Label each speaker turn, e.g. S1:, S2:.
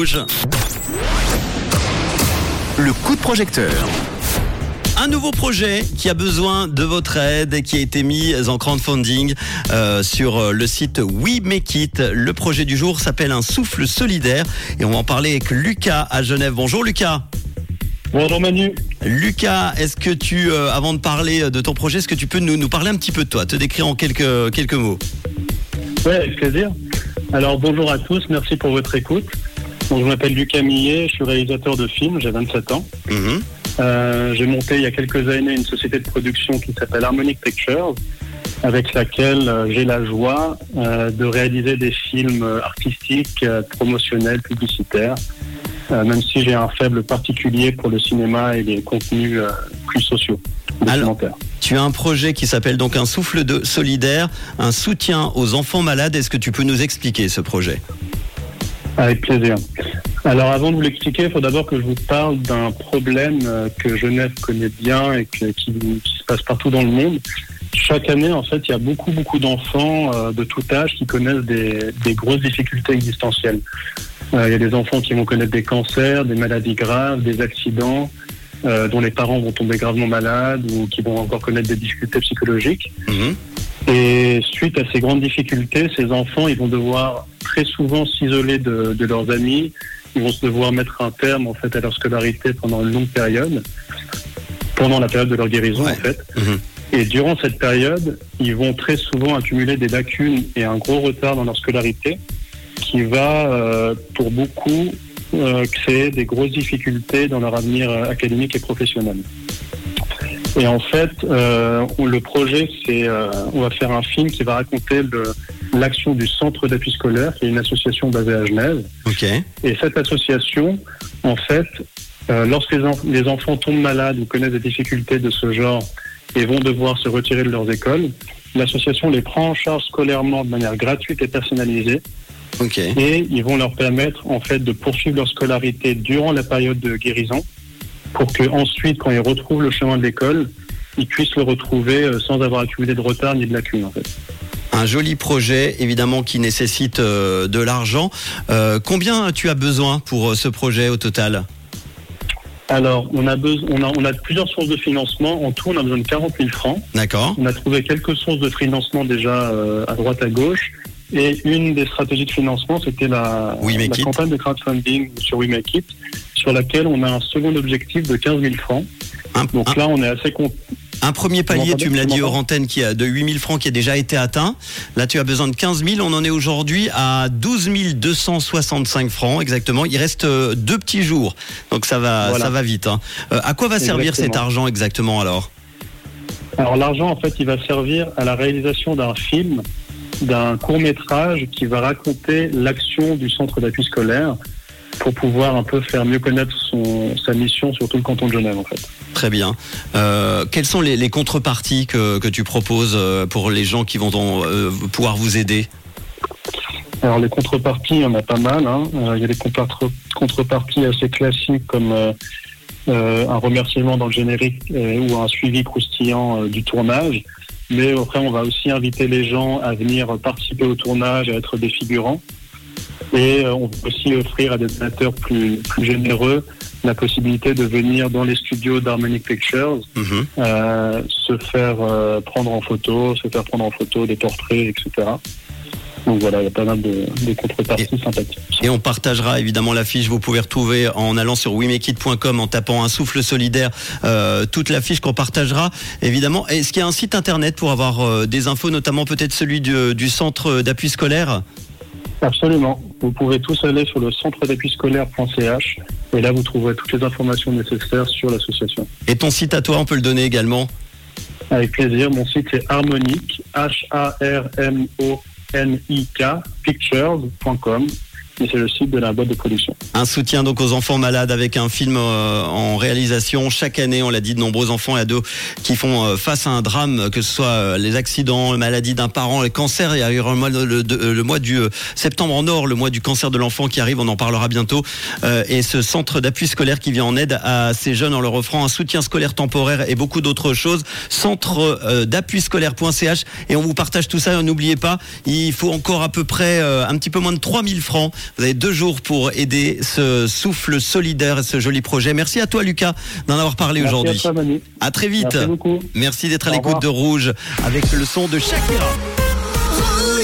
S1: Rouge.
S2: Le coup de projecteur.
S1: Un nouveau projet qui a besoin de votre aide et qui a été mis en crowdfunding euh, sur le site We Make It. Le projet du jour s'appelle Un souffle solidaire et on va en parler avec Lucas à Genève. Bonjour Lucas.
S3: Bonjour Manu.
S1: Lucas, est-ce que tu, euh, avant de parler de ton projet, est-ce que tu peux nous, nous parler un petit peu de toi, te décrire en quelques, quelques mots?
S3: Oui, avec plaisir. Alors bonjour à tous, merci pour votre écoute. Donc, je m'appelle Lucas Millet, je suis réalisateur de films, j'ai 27 ans.
S1: Mhm.
S3: Euh, j'ai monté il y a quelques années une société de production qui s'appelle Harmonic Pictures, avec laquelle euh, j'ai la joie euh, de réaliser des films artistiques, promotionnels, publicitaires, euh, même si j'ai un faible particulier pour le cinéma et les contenus plus sociaux,
S1: Alors-. Tu as un projet qui s'appelle donc Un souffle de solidaire, un soutien aux enfants malades. Est-ce que tu peux nous expliquer ce projet?
S3: Avec plaisir. Alors avant de vous l'expliquer, il faut d'abord que je vous parle d'un problème euh, que Genève connaît bien et que- qui, qui se passe partout dans le monde. Chaque année, en fait, il y a beaucoup, beaucoup d'enfants euh, de tout âge qui connaissent des, des grosses difficultés existentielles. Euh, il y a des enfants qui vont connaître des cancers, des maladies graves, des accidents, euh, dont les parents vont tomber gravement malades ou qui vont encore connaître des difficultés psychologiques.
S1: Mhm.
S3: Et suite à ces grandes difficultés, ces enfants, ils vont devoir très souvent s'isoler de, de leurs amis. Ils vont se devoir mettre un terme en fait à leur scolarité pendant une longue période, pendant la période de leur guérison
S1: Ouais.
S3: en fait.
S1: Mhm.
S3: Et durant cette période, ils vont très souvent accumuler des lacunes et un gros retard dans leur scolarité, qui va euh, pour beaucoup euh, créer des grosses difficultés dans leur avenir euh, académique et professionnel. Et en fait, euh, on- le projet, c'est on va faire un film qui va raconter le- l'action du Centre d'appui scolaire, qui est une association basée à Genève.
S1: Ok.
S3: Et cette association, en fait, euh, lorsque les, enf- les enfants tombent malades ou connaissent des difficultés de ce genre et vont devoir se retirer de leurs écoles, l'association les prend en charge scolairement de manière gratuite et personnalisée
S1: Ok.
S3: et ils vont leur permettre en fait de poursuivre leur scolarité durant la période de guérison pour que ensuite, quand ils retrouvent le chemin de l'école, ils puissent le retrouver euh, sans avoir accumulé de retard ni de lacunes en fait.
S1: Un joli projet, évidemment, qui nécessite euh, de l'argent. Euh, combien tu as besoin pour euh, ce projet au total?
S3: Alors, on a, besoin, on, a, on a plusieurs sources de financement. En tout, on a besoin de 40 000 francs.
S1: D'accord.
S3: On a trouvé quelques sources de financement déjà euh, à droite à gauche. Et une des stratégies de financement, c'était la, campagne de crowdfunding sur We Make It, sur laquelle on a un second objectif de 15 000 francs.
S1: Un,
S3: Donc
S1: un-
S3: là, on est assez content.
S1: Un premier palier, tu me l'as dit, hors antenne, qui a de 8000 francs qui a déjà été atteint. Là, tu as besoin de 15 000. On en est aujourd'hui à 12 265 francs, exactement. Il reste euh, deux petits jours. Donc ça va,
S3: Voilà.
S1: ça va vite. hein. Euh, à quoi va servir cet argent exactement alors?
S3: Alors l'argent, en fait, il va servir à la réalisation d'un film, d'un court métrage qui va raconter l'action du centre d'appui scolaire pour pouvoir un peu faire mieux connaître son, sa mission sur tout le canton de Genève, en fait.
S1: Très bien. Euh, quelles sont les, les contreparties que, que tu proposes euh, pour les gens qui vont euh, pouvoir vous aider?
S3: Alors les contreparties, il y en a pas mal. hein. Euh, il y a des contre- contreparties assez classiques comme un remerciement dans le générique ou un suivi croustillant du tournage. Mais après, on va aussi inviter les gens à venir participer au tournage, à être des figurants. Et euh, on va aussi offrir à des donateurs plus, plus généreux la possibilité de venir dans les studios d'Harmonic Pictures,
S1: Mhm.
S3: euh, se faire euh, prendre en photo, se faire prendre en photo des portraits, etc. Donc voilà, il y a pas mal de, de contreparties sympathiques.
S1: Et on partagera évidemment l'affiche. Vous pouvez retrouver en allant sur wimekit.com en tapant un souffle solidaire euh, toute l'affiche qu'on partagera évidemment. Est-ce qu'il y a un site internet pour avoir euh, des infos, notamment peut-être celui du, du centre d'appui scolaire?
S3: Absolument. Vous pouvez tous aller sur le centre d'appui scolaire.ch et là vous trouverez toutes les informations nécessaires sur l'association.
S1: Et ton site à toi, on peut le donner également.
S3: Avec plaisir, mon site est harmonique, H-A-R-M-O-N-I-K, pictures.com. C'est le site de la boîte de production.
S1: Un soutien donc aux enfants malades avec un film euh, en réalisation. Chaque année, on l'a dit, de nombreux enfants et ados qui font euh, face à un drame, que ce soit euh, les accidents, la maladie d'un parent, les cancers. Il y a eu le mois, le, le du septembre en or, le mois du cancer de l'enfant qui arrive, on en parlera bientôt. Et ce centre d'appui scolaire qui vient en aide à ces jeunes en leur offrant un soutien scolaire temporaire et beaucoup d'autres choses. Centre d'appui scolaire.ch et on vous partage tout ça. N'oubliez pas, il faut encore à peu près un petit peu moins de 3000 francs Vous avez deux jours pour aider ce souffle solidaire et ce joli projet. Merci à toi, Lucas, d'en avoir parlé aujourd'hui.
S3: à
S1: très vite.
S3: Merci
S1: d'être à l'écoute de Rouge avec le son de Shakira.